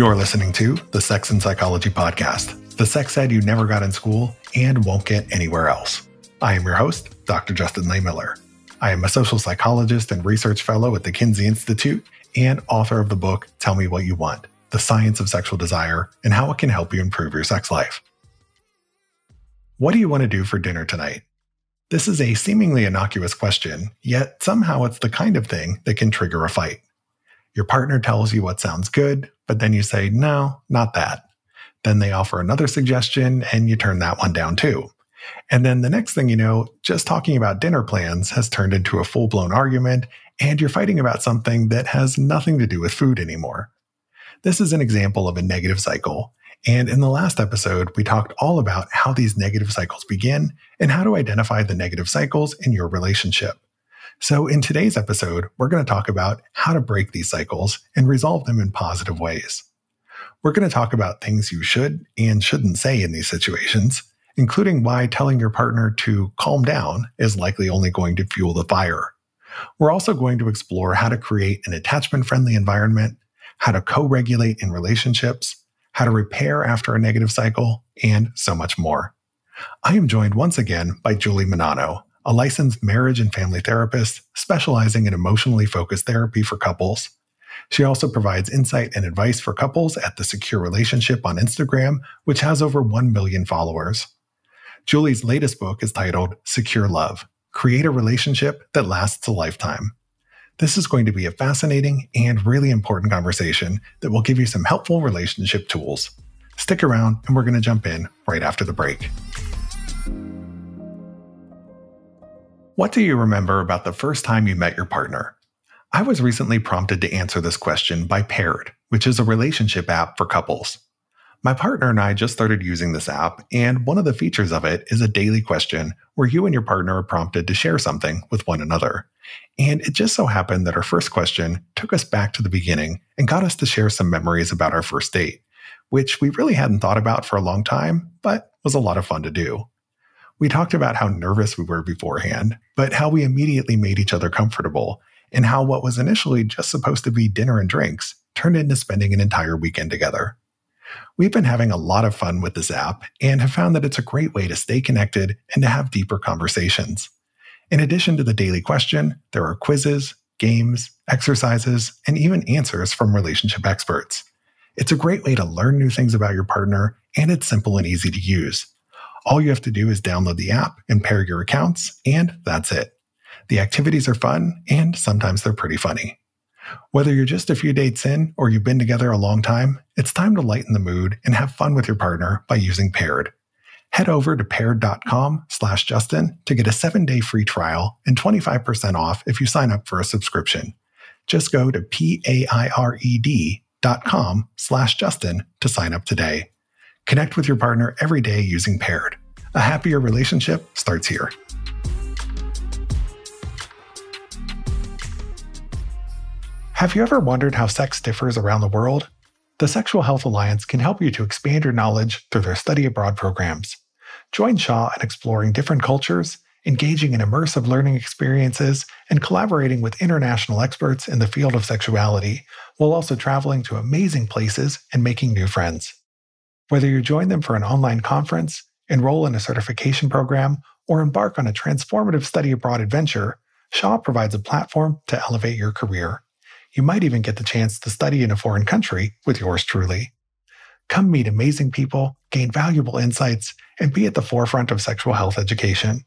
You're listening to the Sex and Psychology Podcast, the sex ed you never got in school and won't get anywhere else. I am your host, Dr. Justin Lehmiller. I am a social psychologist and research fellow at the Kinsey Institute and author of the book Tell Me What You Want The Science of Sexual Desire and How It Can Help You Improve Your Sex Life. What do you want to do for dinner tonight? This is a seemingly innocuous question, yet somehow it's the kind of thing that can trigger a fight. Your partner tells you what sounds good, but then you say, no, not that. Then they offer another suggestion and you turn that one down too. And then the next thing you know, just talking about dinner plans has turned into a full blown argument and you're fighting about something that has nothing to do with food anymore. This is an example of a negative cycle. And in the last episode, we talked all about how these negative cycles begin and how to identify the negative cycles in your relationship. So, in today's episode, we're going to talk about how to break these cycles and resolve them in positive ways. We're going to talk about things you should and shouldn't say in these situations, including why telling your partner to calm down is likely only going to fuel the fire. We're also going to explore how to create an attachment friendly environment, how to co regulate in relationships, how to repair after a negative cycle, and so much more. I am joined once again by Julie Menanno, a licensed marriage and family therapist specializing in emotionally focused therapy for couples. She also provides insight and advice for couples at The Secure Relationship on Instagram, which has over 1 million followers. Julie's latest book is titled Secure Love Create a Relationship That Lasts a Lifetime. This is going to be a fascinating and really important conversation that will give you some helpful relationship tools. Stick around, and we're going to jump in right after the break. What do you remember about the first time you met your partner? I was recently prompted to answer this question by Paired, which is a relationship app for couples. My partner and I just started using this app, and one of the features of it is a daily question where you and your partner are prompted to share something with one another. And it just so happened that our first question took us back to the beginning and got us to share some memories about our first date, which we really hadn't thought about for a long time, but was a lot of fun to do. We talked about how nervous we were beforehand, but how we immediately made each other comfortable, and how what was initially just supposed to be dinner and drinks turned into spending an entire weekend together. We've been having a lot of fun with this app and have found that it's a great way to stay connected and to have deeper conversations. In addition to the daily question, there are quizzes, games, exercises, and even answers from relationship experts. It's a great way to learn new things about your partner, and it's simple and easy to use. All you have to do is download the app and pair your accounts, and that's it. The activities are fun, and sometimes they're pretty funny. Whether you're just a few dates in or you've been together a long time, it's time to lighten the mood and have fun with your partner by using Paired. Head over to paired.com slash Justin to get a seven day free trial and 25% off if you sign up for a subscription. Just go to P-A-I-R-E-D dot com slash Justin to sign up today. Connect with your partner every day using Paired. A happier relationship starts here. Have you ever wondered how sex differs around the world? The Sexual Health Alliance can help you to expand your knowledge through their study abroad programs. Join SHA in exploring different cultures, engaging in immersive learning experiences, and collaborating with international experts in the field of sexuality, while also traveling to amazing places and making new friends. Whether you join them for an online conference, enroll in a certification program, or embark on a transformative study abroad adventure, SHA provides a platform to elevate your career. You might even get the chance to study in a foreign country with yours truly. Come meet amazing people, gain valuable insights, and be at the forefront of sexual health education.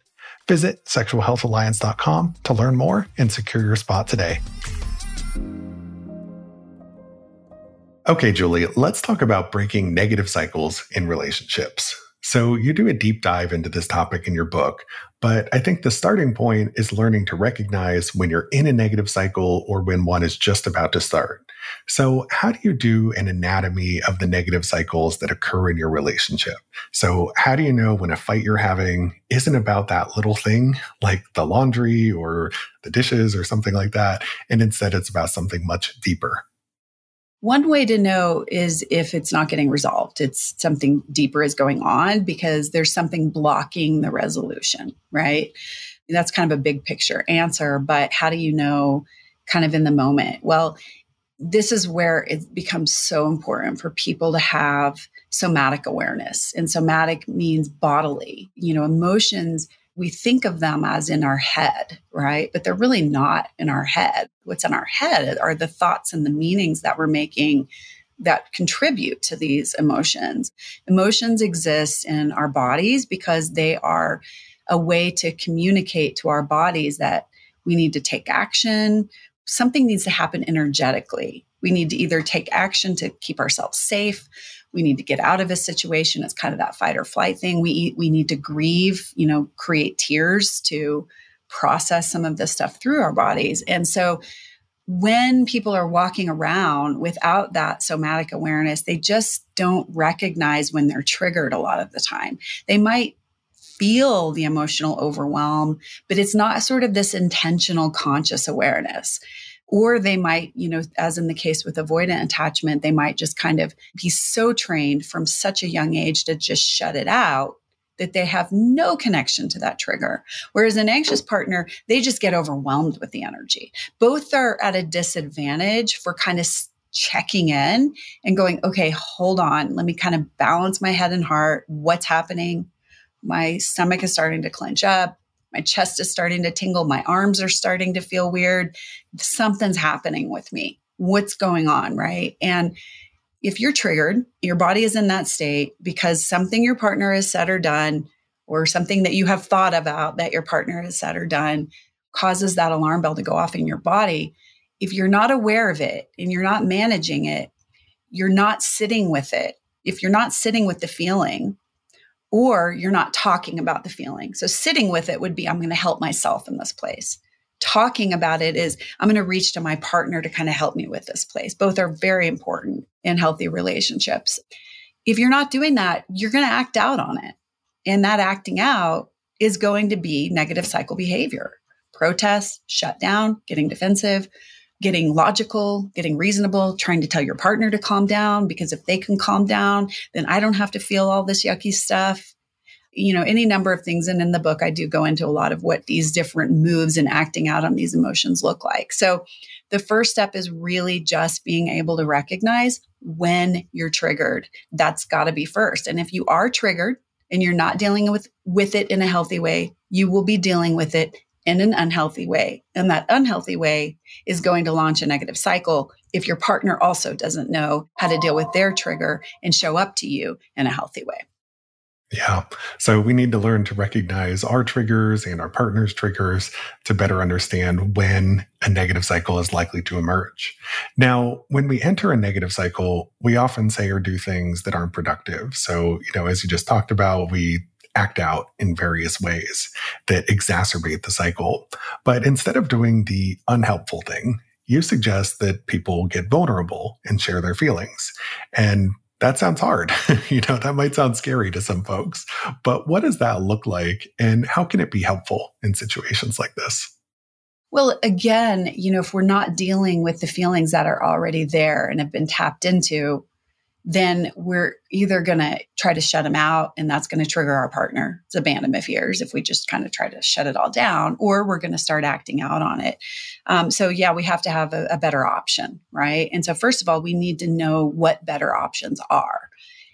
Visit sexualhealthalliance.com to learn more and secure your spot today. Okay, Julie, let's talk about breaking negative cycles in relationships. So, you do a deep dive into this topic in your book, but I think the starting point is learning to recognize when you're in a negative cycle or when one is just about to start. So, how do you do an anatomy of the negative cycles that occur in your relationship? So, how do you know when a fight you're having isn't about that little thing like the laundry or the dishes or something like that, and instead it's about something much deeper? One way to know is if it's not getting resolved. It's something deeper is going on because there's something blocking the resolution, right? That's kind of a big picture answer, but how do you know kind of in the moment? Well, this is where it becomes so important for people to have somatic awareness. And somatic means bodily. You know, emotions, we think of them as in our head, right? But they're really not in our head. What's in our head are the thoughts and the meanings that we're making that contribute to these emotions. Emotions exist in our bodies because they are a way to communicate to our bodies that we need to take action. Something needs to happen energetically. We need to either take action to keep ourselves safe. We need to get out of a situation. It's kind of that fight or flight thing. We we need to grieve, you know, create tears to process some of this stuff through our bodies. And so when people are walking around without that somatic awareness, they just don't recognize when they're triggered a lot of the time. They might feel the emotional overwhelm, but it's not sort of this intentional conscious awareness. Or they might, you know, as in the case with avoidant attachment, they might just kind of be so trained from such a young age to just shut it out that they have no connection to that trigger. Whereas an anxious partner, they just get overwhelmed with the energy. Both are at a disadvantage for kind of checking in and going, okay, hold on, let me kind of balance my head and heart. What's happening? My stomach is starting to clench up. My chest is starting to tingle. My arms are starting to feel weird. Something's happening with me. What's going on? Right. And if you're triggered, your body is in that state because something your partner has said or done, or something that you have thought about that your partner has said or done, causes that alarm bell to go off in your body. If you're not aware of it and you're not managing it, you're not sitting with it. If you're not sitting with the feeling, or you're not talking about the feeling. So, sitting with it would be I'm going to help myself in this place talking about it is I'm going to reach to my partner to kind of help me with this place. Both are very important in healthy relationships. If you're not doing that, you're going to act out on it. And that acting out is going to be negative cycle behavior protest, shut down, getting defensive, getting logical, getting reasonable, trying to tell your partner to calm down because if they can calm down, then I don't have to feel all this yucky stuff you know, any number of things. And in the book, I do go into a lot of what these different moves and acting out on these emotions look like. So the first step is really just being able to recognize when you're triggered. That's got to be first. And if you are triggered and you're not dealing with, with it in a healthy way, you will be dealing with it in an unhealthy way. And that unhealthy way is going to launch a negative cycle if your partner also doesn't know how to deal with their trigger and show up to you in a healthy way. Yeah. So we need to learn to recognize our triggers and our partner's triggers to better understand when a negative cycle is likely to emerge. Now, when we enter a negative cycle, we often say or do things that aren't productive. So, you know, as you just talked about, we act out in various ways that exacerbate the cycle. But instead of doing the unhelpful thing, you suggest that people get vulnerable and share their feelings. And that sounds hard. you know, that might sound scary to some folks, but what does that look like and how can it be helpful in situations like this? Well, again, you know, if we're not dealing with the feelings that are already there and have been tapped into, then we're either going to try to shut them out and that's going to trigger our partner. It's abandonment fears if we just kind of try to shut it all down, or we're going to start acting out on it. Um, so, yeah, we have to have a, a better option, right? And so, first of all, we need to know what better options are.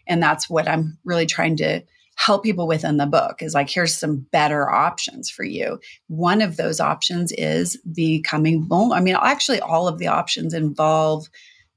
And that's what I'm really trying to help people with in the book is like, here's some better options for you. One of those options is becoming vulnerable. I mean, actually, all of the options involve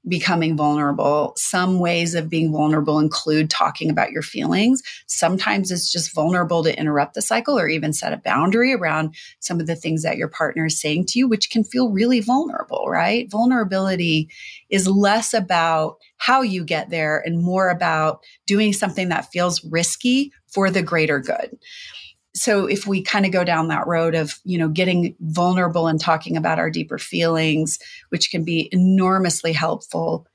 becoming vulnerable. Some ways of being vulnerable include talking about your feelings. Sometimes it's just vulnerable to interrupt the cycle or even set a boundary around some of the things that your partner is saying to you, which can feel really vulnerable, right? Vulnerability is less about how you get there and more about doing something that feels risky for the greater good so if we kind of go down that road of you know getting vulnerable and talking about our deeper feelings which can be enormously helpful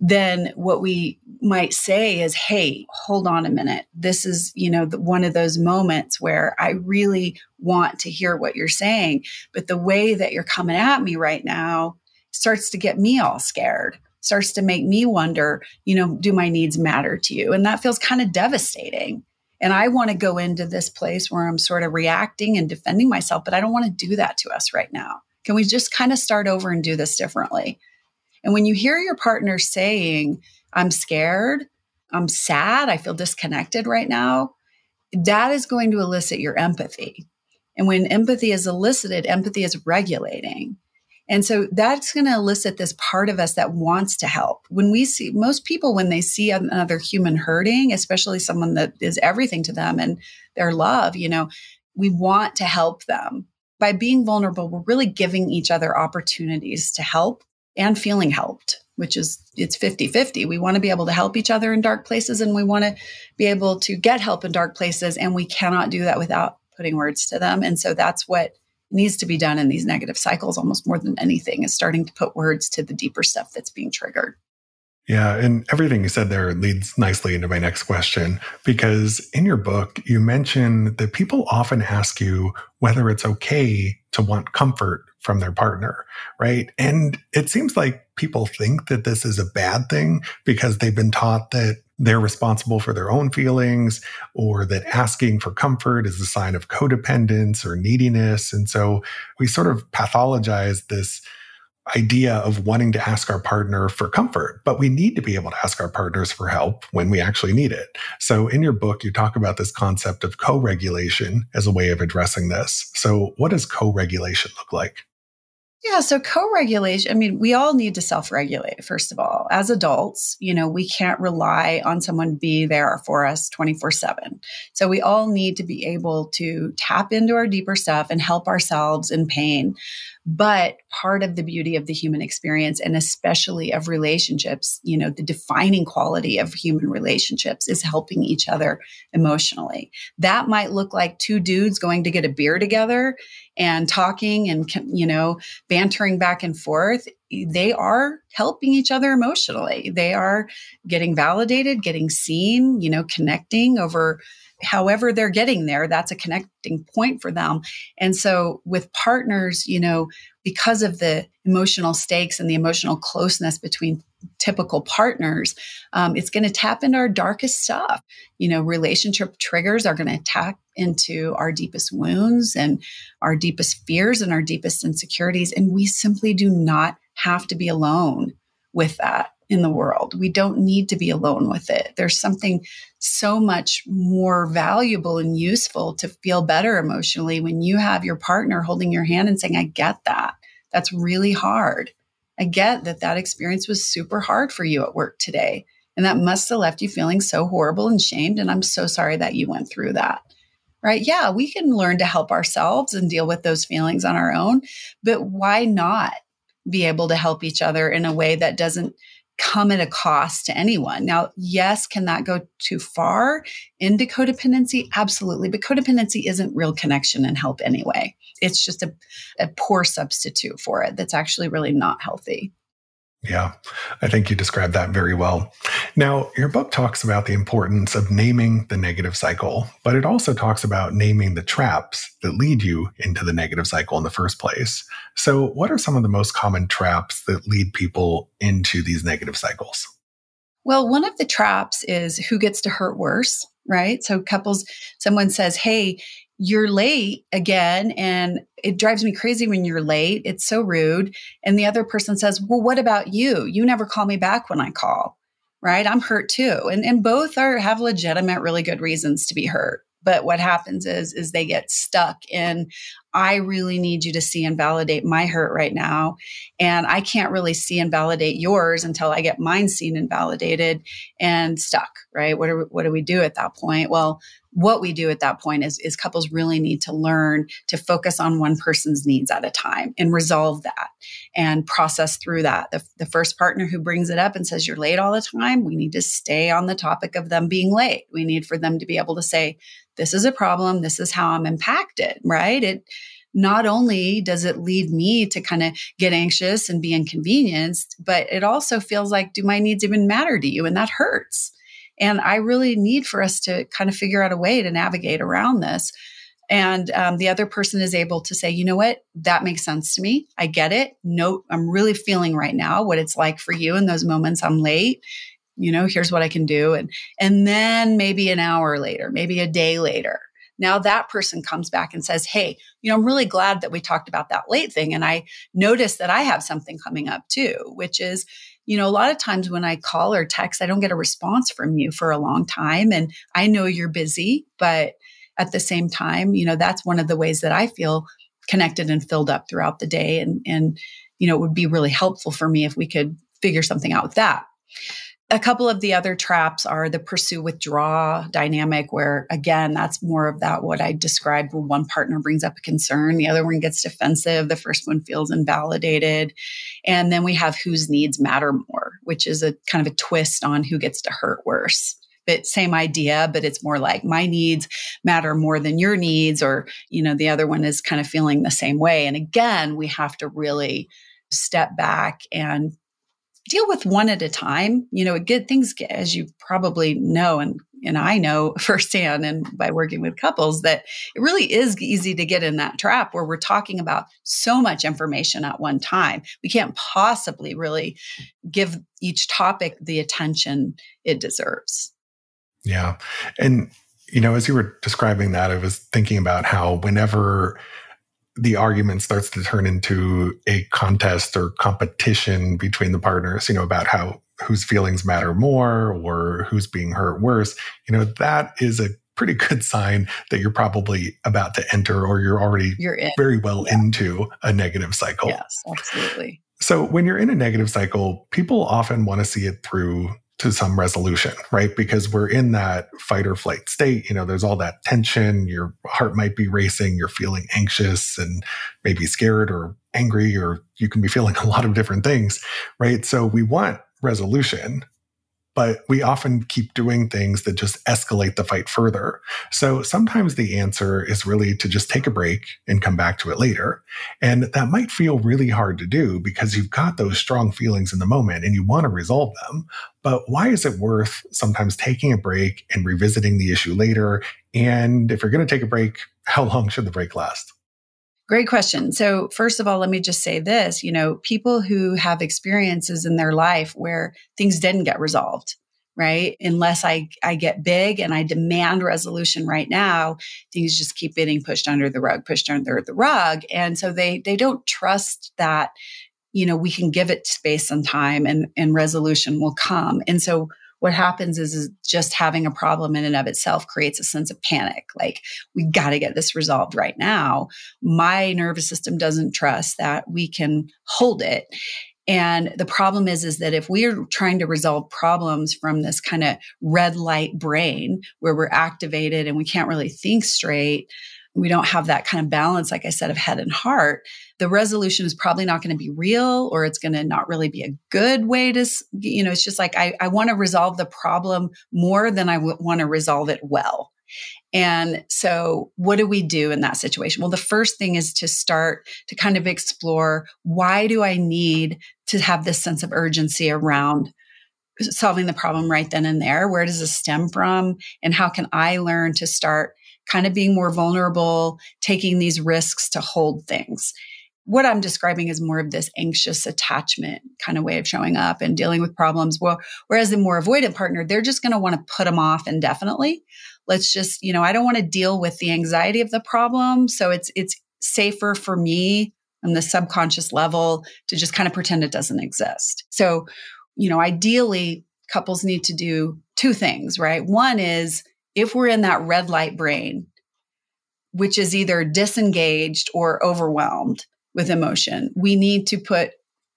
then what we might say is hey hold on a minute. This is you know the, one of those moments where i really want to hear what you're saying but the way that you're coming at me right now starts to get me all scared starts to make me wonder you know do my needs matter to you? And that feels kind of devastating and I want to go into this place where I'm sort of reacting and defending myself, but I don't want to do that to us right now. Can we just kind of start over and do this differently? And when you hear your partner saying, I'm scared, I'm sad, I feel disconnected right now, that is going to elicit your empathy. And when empathy is elicited, empathy is regulating. And so that's going to elicit this part of us that wants to help. When we see most people, when they see another human hurting, especially someone that is everything to them and their love, you know, we want to help them. By being vulnerable, we're really giving each other opportunities to help and feeling helped, which is it's 50 50. We want to be able to help each other in dark places and we want to be able to get help in dark places. And we cannot do that without putting words to them. And so that's what needs to be done in these negative cycles almost more than anything is starting to put words to the deeper stuff that's being triggered. Yeah, and everything you said there leads nicely into my next question because in your book, you mention that people often ask you whether it's okay to want comfort from their partner, right? And it seems like people think that this is a bad thing because they've been taught that they're responsible for their own feelings or that asking for comfort is a sign of codependence or neediness. And so we sort of pathologize this idea of wanting to ask our partner for comfort, but we need to be able to ask our partners for help when we actually need it. So in your book, you talk about this concept of co-regulation as a way of addressing this. So what does co-regulation look like? Yeah, so co-regulation, I mean, we all need to self-regulate first of all. As adults, you know, we can't rely on someone be there for us 24/7. So we all need to be able to tap into our deeper stuff and help ourselves in pain. But part of the beauty of the human experience and especially of relationships, you know, the defining quality of human relationships is helping each other emotionally. That might look like two dudes going to get a beer together and talking and, you know, bantering back and forth. They are helping each other emotionally. They are getting validated, getting seen, you know, connecting over however they're getting there, that's a connecting point for them. And so with partners, you know, because of the emotional stakes and the emotional closeness between typical partners, um, it's going to tap into our darkest stuff. You know, relationship triggers are going to tap into our deepest wounds and our deepest fears and our deepest insecurities. And we simply do not have to be alone with that in the world. We don't need to be alone with it. There's something so much more valuable and useful to feel better emotionally when you have your partner holding your hand and saying, I get that. That's really hard. I get that that experience was super hard for you at work today. And that must have left you feeling so horrible and shamed. And I'm so sorry that you went through that. Right. Yeah, we can learn to help ourselves and deal with those feelings on our own. But why not be able to help each other in a way that doesn't come at a cost to anyone. Now, yes, can that go too far into codependency? Absolutely. But codependency isn't real connection and help anyway. It's just a, a poor substitute for it that's actually really not healthy. Yeah, I think you described that very well. Now, your book talks about the importance of naming the negative cycle, but it also talks about naming the traps that lead you into the negative cycle in the first place. So, what are some of the most common traps that lead people into these negative cycles? Well, one of the traps is who gets to hurt worse, right? So, couples, someone says, Hey, you're late again and it drives me crazy when you're late. It's so rude. And the other person says, Well, what about you? You never call me back when I call. Right. I'm hurt too. And and both are have legitimate, really good reasons to be hurt. But what happens is is they get stuck in I really need you to see and validate my hurt right now. And I can't really see and validate yours until I get mine seen and validated and stuck, right? What do, what do we do at that point? Well, what we do at that point is, is couples really need to learn to focus on one person's needs at a time and resolve that and process through that. The, the first partner who brings it up and says, You're late all the time, we need to stay on the topic of them being late. We need for them to be able to say, This is a problem. This is how I'm impacted, right? It, not only does it lead me to kind of get anxious and be inconvenienced, but it also feels like, do my needs even matter to you? And that hurts. And I really need for us to kind of figure out a way to navigate around this. And um, the other person is able to say, you know what, that makes sense to me. I get it. No, I'm really feeling right now what it's like for you in those moments I'm late. You know, here's what I can do. And and then maybe an hour later, maybe a day later, now that person comes back and says, Hey, you know, I'm really glad that we talked about that late thing. And I noticed that I have something coming up too, which is, you know, a lot of times when I call or text, I don't get a response from you for a long time. And I know you're busy, but at the same time, you know, that's one of the ways that I feel connected and filled up throughout the day. And, and, you know, it would be really helpful for me if we could figure something out with that. A couple of the other traps are the pursue withdraw dynamic, where again, that's more of that what I described where one partner brings up a concern, the other one gets defensive, the first one feels invalidated. And then we have whose needs matter more, which is a kind of a twist on who gets to hurt worse. But same idea, but it's more like my needs matter more than your needs, or, you know, the other one is kind of feeling the same way. And again, we have to really step back and deal with one at a time. You know, get things get, as you probably know, and and I know firsthand, and by working with couples, that it really is easy to get in that trap where we're talking about so much information at one time. We can't possibly really give each topic the attention it deserves. Yeah, and you know, as you were describing that, I was thinking about how whenever the argument starts to turn into a contest or competition between the partners, you know, about how whose feelings matter more or who's being hurt worse, you know, that is a pretty good sign that you're probably about to enter or you're already you're very well yeah. into a negative cycle. Yes, absolutely. So when you're in a negative cycle, people often want to see it through to some resolution, right? Because we're in that fight or flight state. You know, there's all that tension. Your heart might be racing. You're feeling anxious and maybe scared or angry, or you can be feeling a lot of different things, right? So we want resolution, but we often keep doing things that just escalate the fight further. So sometimes the answer is really to just take a break and come back to it later. And that might feel really hard to do because you've got those strong feelings in the moment and you want to resolve them. But why is it worth sometimes taking a break and revisiting the issue later? And if you're going to take a break, how long should the break last? Great question. So, first of all, let me just say this you know, people who have experiences in their life where things didn't get resolved, right? Unless I, I get big and I demand resolution right now, things just keep getting pushed under the rug, pushed under the rug. And so they, they don't trust that, you know, we can give it space and time and, and resolution will come. And so what happens is, is just having a problem in and of itself creates a sense of panic. Like, we got to get this resolved right now. My nervous system doesn't trust that we can hold it. And the problem is, is that if we're trying to resolve problems from this kind of red light brain where we're activated and we can't really think straight, we don't have that kind of balance, like I said, of head and heart, the resolution is probably not going to be real or it's going to not really be a good way to, you know, it's just like I, I want to resolve the problem more than I w- want to resolve it well. And so, what do we do in that situation? Well, the first thing is to start to kind of explore why do I need to have this sense of urgency around solving the problem right then and there? Where does this stem from? And how can I learn to start kind of being more vulnerable, taking these risks to hold things. What I'm describing is more of this anxious attachment kind of way of showing up and dealing with problems. Well, whereas the more avoidant partner, they're just going to want to put them off indefinitely. Let's just, you know, I don't want to deal with the anxiety of the problem. So it's, it's safer for me on the subconscious level to just kind of pretend it doesn't exist. So, you know, ideally couples need to do two things, right? One is if we're in that red light brain, which is either disengaged or overwhelmed with emotion, we need to put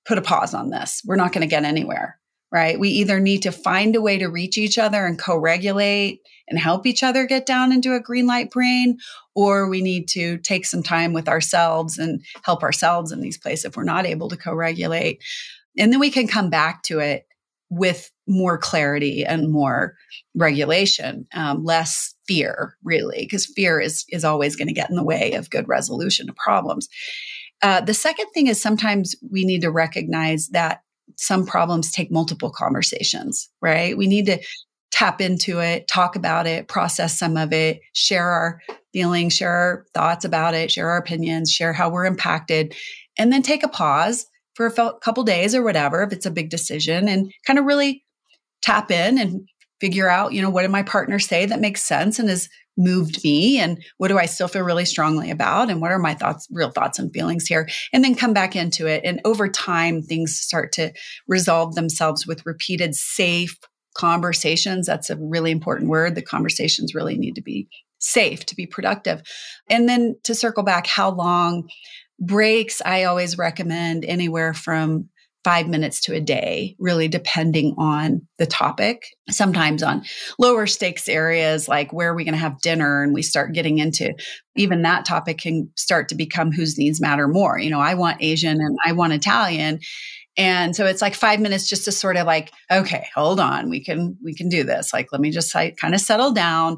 put a pause on this. We're not going to get anywhere, right? We either need to find a way to reach each other and co-regulate and help each other get down into a green light brain, or we need to take some time with ourselves and help ourselves in these places if we're not able to co-regulate. And then we can come back to it with more clarity and more regulation, um, less fear, really, because fear is is always going to get in the way of good resolution to problems. Uh, the second thing is sometimes we need to recognize that some problems take multiple conversations, right? We need to tap into it, talk about it, process some of it, share our feelings, share our thoughts about it, share our opinions, share how we're impacted, and then take a pause for a couple days or whatever if it's a big decision and kind of really tap in and figure out, you know, what did my partner say that makes sense and has moved me and what do I still feel really strongly about and what are my thoughts, real thoughts and feelings here? And then come back into it. And over time, things start to resolve themselves with repeated safe conversations. That's a really important word. The conversations really need to be safe to be productive. And then to circle back, how long breaks, I always recommend anywhere from five minutes to a day, really depending on the topic. Sometimes on lower stakes areas, like where are we going to have dinner? And we start getting into even that topic can start to become whose needs matter more. You know, I want Asian and I want Italian. And so it's like five minutes just to sort of like, okay, hold on, we can we can do this. Like, let me just like, kind of settle down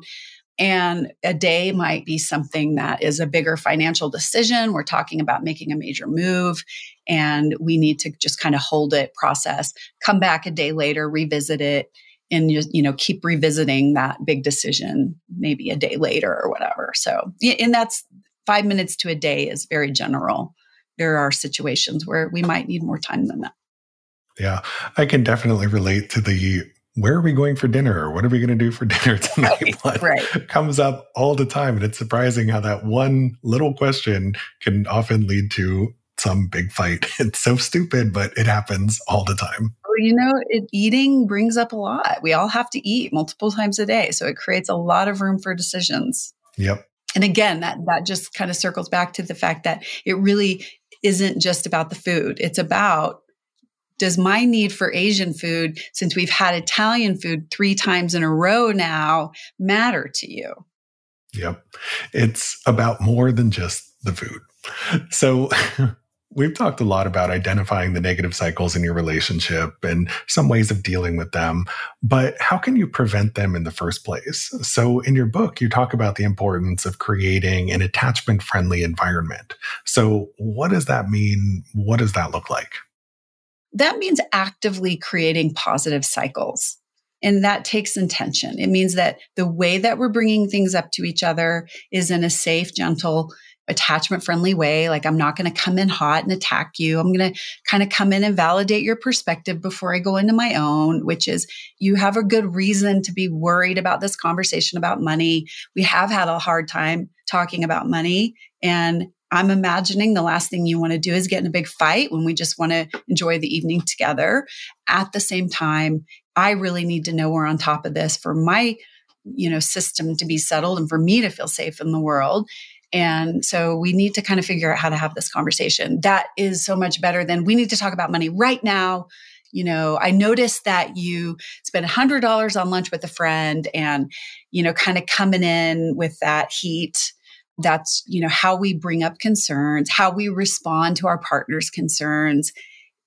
and a day might be something that is a bigger financial decision. We're talking about making a major move and we need to just kind of hold it, process, come back a day later, revisit it, and just, you know, keep revisiting that big decision maybe a day later or whatever. So, and that's five minutes to a day is very general. There are situations where we might need more time than that. Yeah, I can definitely relate to the where are we going for dinner? Or what are we going to do for dinner tonight? Right, right. comes up all the time. And it's surprising how that one little question can often lead to some big fight. It's so stupid, but it happens all the time. Well, you know, it, eating brings up a lot. We all have to eat multiple times a day. So it creates a lot of room for decisions. Yep. And again, that, that just kind of circles back to the fact that it really isn't just about the food. It's about does my need for Asian food, since we've had Italian food three times in a row now, matter to you? Yep. It's about more than just the food. So, we've talked a lot about identifying the negative cycles in your relationship and some ways of dealing with them, but how can you prevent them in the first place? So, in your book, you talk about the importance of creating an attachment friendly environment. So, what does that mean? What does that look like? that means actively creating positive cycles. And that takes intention. It means that the way that we're bringing things up to each other is in a safe, gentle, attachment friendly way. Like, I'm not going to come in hot and attack you. I'm going to kind of come in and validate your perspective before I go into my own, which is you have a good reason to be worried about this conversation about money. We have had a hard time talking about money. And I'm imagining the last thing you want to do is get in a big fight when we just want to enjoy the evening together. At the same time, I really need to know we're on top of this for my, you know, system to be settled and for me to feel safe in the world. And so we need to kind of figure out how to have this conversation. That is so much better than we need to talk about money right now. You know, I noticed that you spent $100 on lunch with a friend and, you know, kind of coming in with that heat that's, you know, how we bring up concerns, how we respond to our partner's concerns.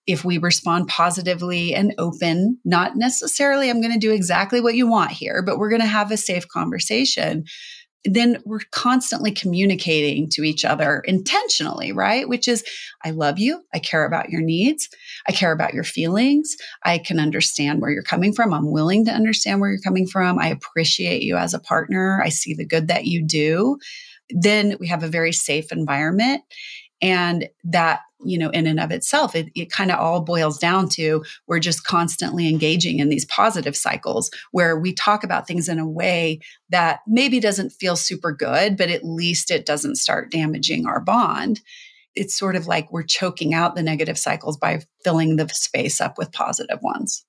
If we respond positively and open, not necessarily, I'm going to do exactly what you want here, but we're going to have a safe conversation then we're constantly communicating to each other intentionally, right? Which is, I love you. I care about your needs. I care about your feelings. I can understand where you're coming from. I'm willing to understand where you're coming from. I appreciate you as a partner. I see the good that you do then we have a very safe environment. And that, you know, in and of itself, it, it kind of all boils down to we're just constantly engaging in these positive cycles where we talk about things in a way that maybe doesn't feel super good, but at least it doesn't start damaging our bond. It's sort of like we're choking out the negative cycles by filling the space up with positive ones.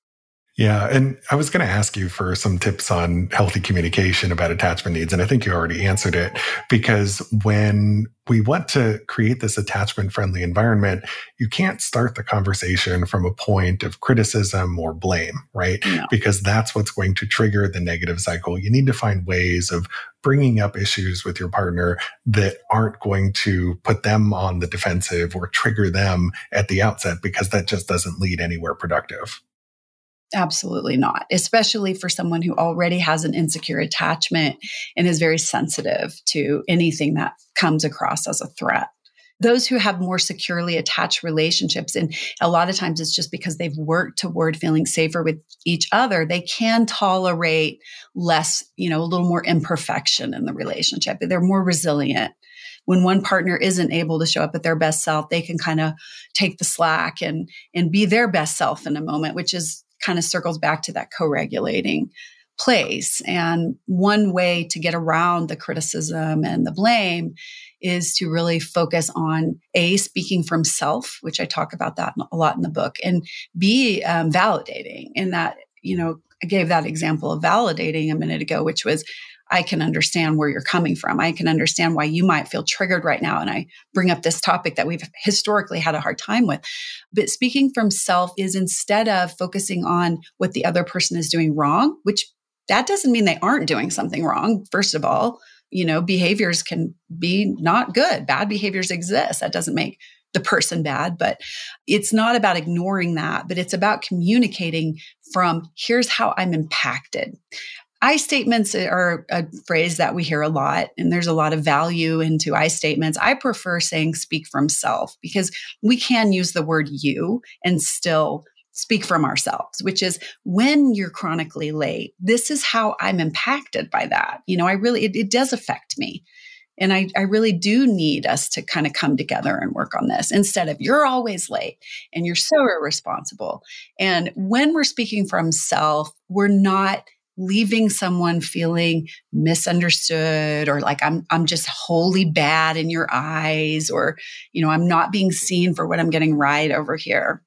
Yeah. And I was going to ask you for some tips on healthy communication about attachment needs. And I think you already answered it because when we want to create this attachment friendly environment, you can't start the conversation from a point of criticism or blame, right? No. Because that's what's going to trigger the negative cycle. You need to find ways of bringing up issues with your partner that aren't going to put them on the defensive or trigger them at the outset because that just doesn't lead anywhere productive. Absolutely not, especially for someone who already has an insecure attachment and is very sensitive to anything that comes across as a threat. Those who have more securely attached relationships, and a lot of times it's just because they've worked toward feeling safer with each other, they can tolerate less, you know, a little more imperfection in the relationship. They're more resilient when one partner isn't able to show up at their best self, they can kind of take the slack and and be their best self in a moment, which is kind of circles back to that co regulating place. And one way to get around the criticism and the blame is to really focus on A, speaking from self, which I talk about that a lot in the book, and B, um, validating. In that, you know, I gave that example of validating a minute ago, which was I can understand where you're coming from. I can understand why you might feel triggered right now. And I bring up this topic that we've historically had a hard time with. But speaking from self is instead of focusing on what the other person is doing wrong, which that doesn't mean they aren't doing something wrong, first of all. You know, behaviors can be not good. Bad behaviors exist. That doesn't make the person bad, but it's not about ignoring that, but it's about communicating from here's how I'm impacted. I statements are a phrase that we hear a lot, and there's a lot of value into I statements. I prefer saying speak from self because we can use the word you and still speak from ourselves, which is when you're chronically late, this is how I'm impacted by that. You know, I really, it, it does affect me. And I, I really do need us to kind of come together and work on this instead of you're always late and you're so irresponsible. And when we're speaking from self, we're not leaving someone feeling misunderstood or like I'm I'm just wholly bad in your eyes or you know I'm not being seen for what I'm getting right over here.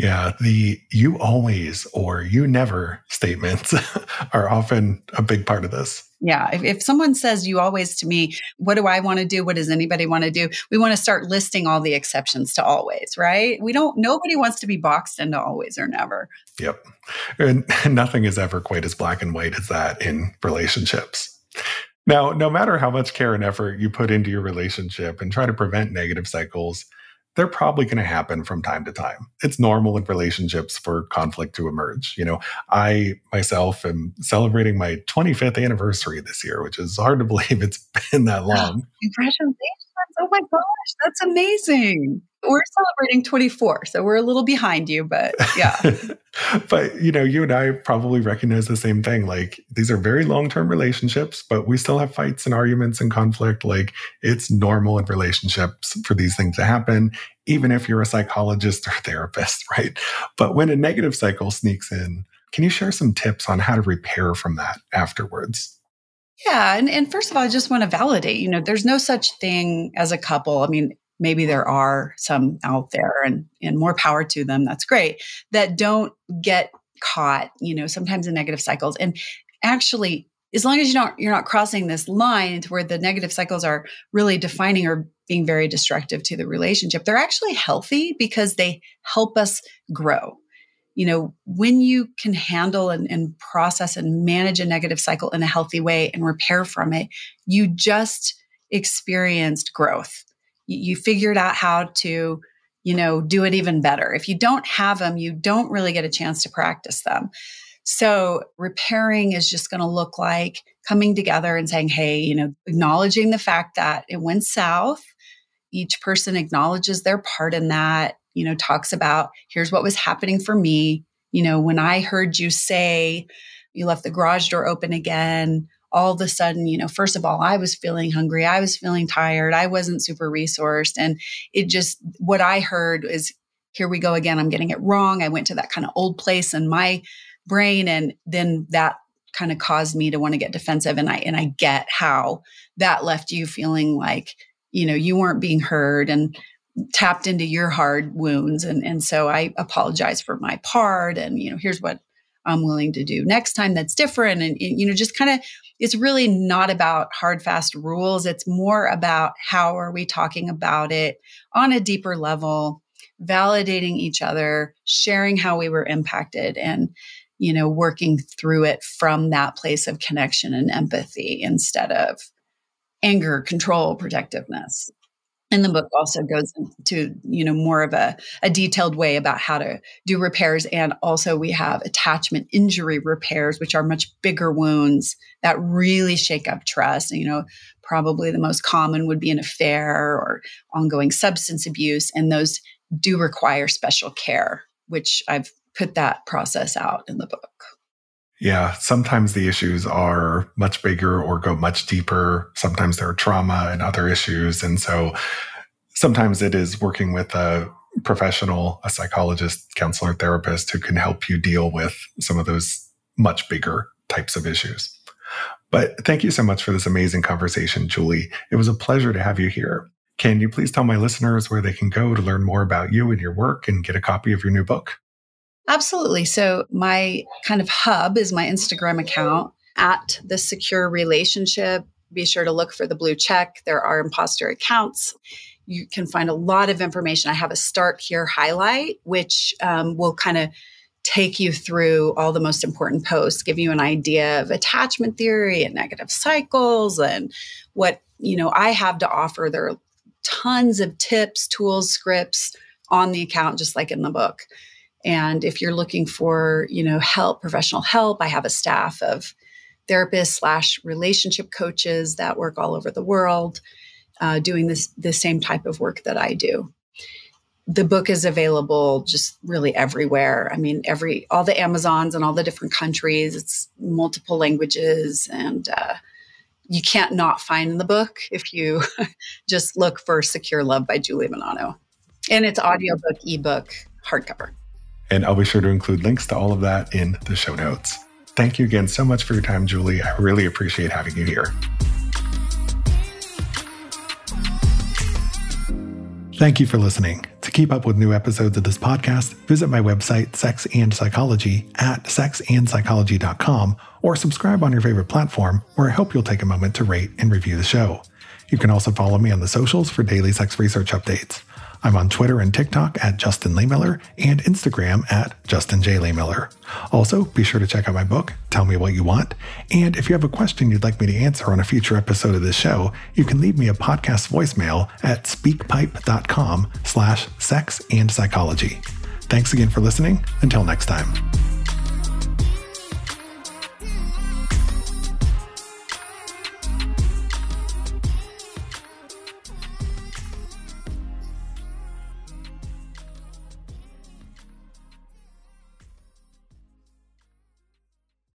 Yeah, the you always or you never statements are often a big part of this. Yeah. If, if someone says you always to me, what do I want to do? What does anybody want to do? We want to start listing all the exceptions to always, right? We don't, nobody wants to be boxed into always or never. Yep. And nothing is ever quite as black and white as that in relationships. Now, no matter how much care and effort you put into your relationship and try to prevent negative cycles, they're probably going to happen from time to time. It's normal in relationships for conflict to emerge. You know, I myself am celebrating my 25th anniversary this year, which is hard to believe it's been that long. Congratulations. Oh my gosh, that's amazing. We're celebrating 24, so we're a little behind you, but yeah. but you know, you and I probably recognize the same thing. Like these are very long-term relationships, but we still have fights and arguments and conflict. Like it's normal in relationships for these things to happen, even if you're a psychologist or therapist, right? But when a negative cycle sneaks in, can you share some tips on how to repair from that afterwards? Yeah. And, and first of all, I just want to validate, you know, there's no such thing as a couple. I mean, maybe there are some out there and, and more power to them. That's great that don't get caught, you know, sometimes in negative cycles. And actually, as long as you don't, you're not crossing this line to where the negative cycles are really defining or being very destructive to the relationship, they're actually healthy because they help us grow you know, when you can handle and, and, process and manage a negative cycle in a healthy way and repair from it, you just experienced growth. You, figured out how to, you know, do it even better. If you don't have them, you don't really get a chance to practice them. So repairing is just going to look like coming together and saying, Hey, you know, acknowledging the fact that it went south. Each person acknowledges their part in that you know, talks about here's what was happening for me. You know, when I heard you say you left the garage door open again, all of a sudden, you know, first of all, I was feeling hungry. I was feeling tired. I wasn't super resourced. And it just, what I heard is, here we go again. I'm getting it wrong. I went to that kind of old place in my brain. And then that kind of caused me to want to get defensive. And I, and I get how that left you feeling like, you know, you weren't being heard. And tapped into your hard wounds and and so I apologize for my part and you know here's what I'm willing to do next time that's different and, and you know just kind of it's really not about hard fast rules. It's more about how are we talking about it on a deeper level validating each other sharing how we were impacted and you know working through it from that place of connection and empathy instead of anger control protectiveness and the book also goes into you know more of a, a detailed way about how to do repairs. And also we have attachment injury repairs which are much bigger wounds that really shake up trust. You know probably the most common would be an affair or ongoing substance abuse. And those do require special care which i've put that process out in the book yeah, sometimes the issues are much bigger or go much deeper. Sometimes there are trauma and other issues. And so sometimes it is working with a professional, a psychologist, counselor, therapist who can help you deal with some of those much bigger types of issues. But thank you so much for this amazing conversation, Julie. It was a pleasure to have you here. Can you please tell my listeners where they can go to learn more about you and your work and get a copy of your new book? Absolutely. So, my kind of hub is my Instagram account at the secure relationship. Be sure to look for the blue check. There are imposter accounts. You can find a lot of information. I have a start here highlight, which um, will kind of take you through all the most important posts, give you an idea of attachment theory and negative cycles and what, you know, I have to offer. There are tons of tips, tools, scripts on the account, just like in the book. And if you're looking for, you know, help, professional help, I have a staff of therapists slash relationship coaches that work all over the world, uh, doing this the same type of work that I do the book is available just really everywhere. I mean, every all the Amazons and all the different countries. It's multiple languages, and uh, you can't not find the book if you just look for "Secure Love" by Julie Menanno, and it's audiobook, ebook, hardcover. And I'll be sure to include links to all of that in the show notes. Thank you again so much for your time, Julie. I really appreciate having you here. Thank you for listening. To keep up with new episodes of this podcast, visit my website, Sex and Psychology, at sexandpsychology.com, or subscribe on your favorite platform, where I hope you'll take a moment to rate and review the show. You can also follow me on the socials for daily sex research updates. I'm on Twitter and TikTok at Justin Lehmiller and Instagram at Justin J. Lehmiller. Also, be sure to check out my book, Tell Me What You Want. And if you have a question you'd like me to answer on a future episode of this show, you can leave me a podcast voicemail at speakpipe.com slash sex and psychology. Thanks again for listening. Until next time.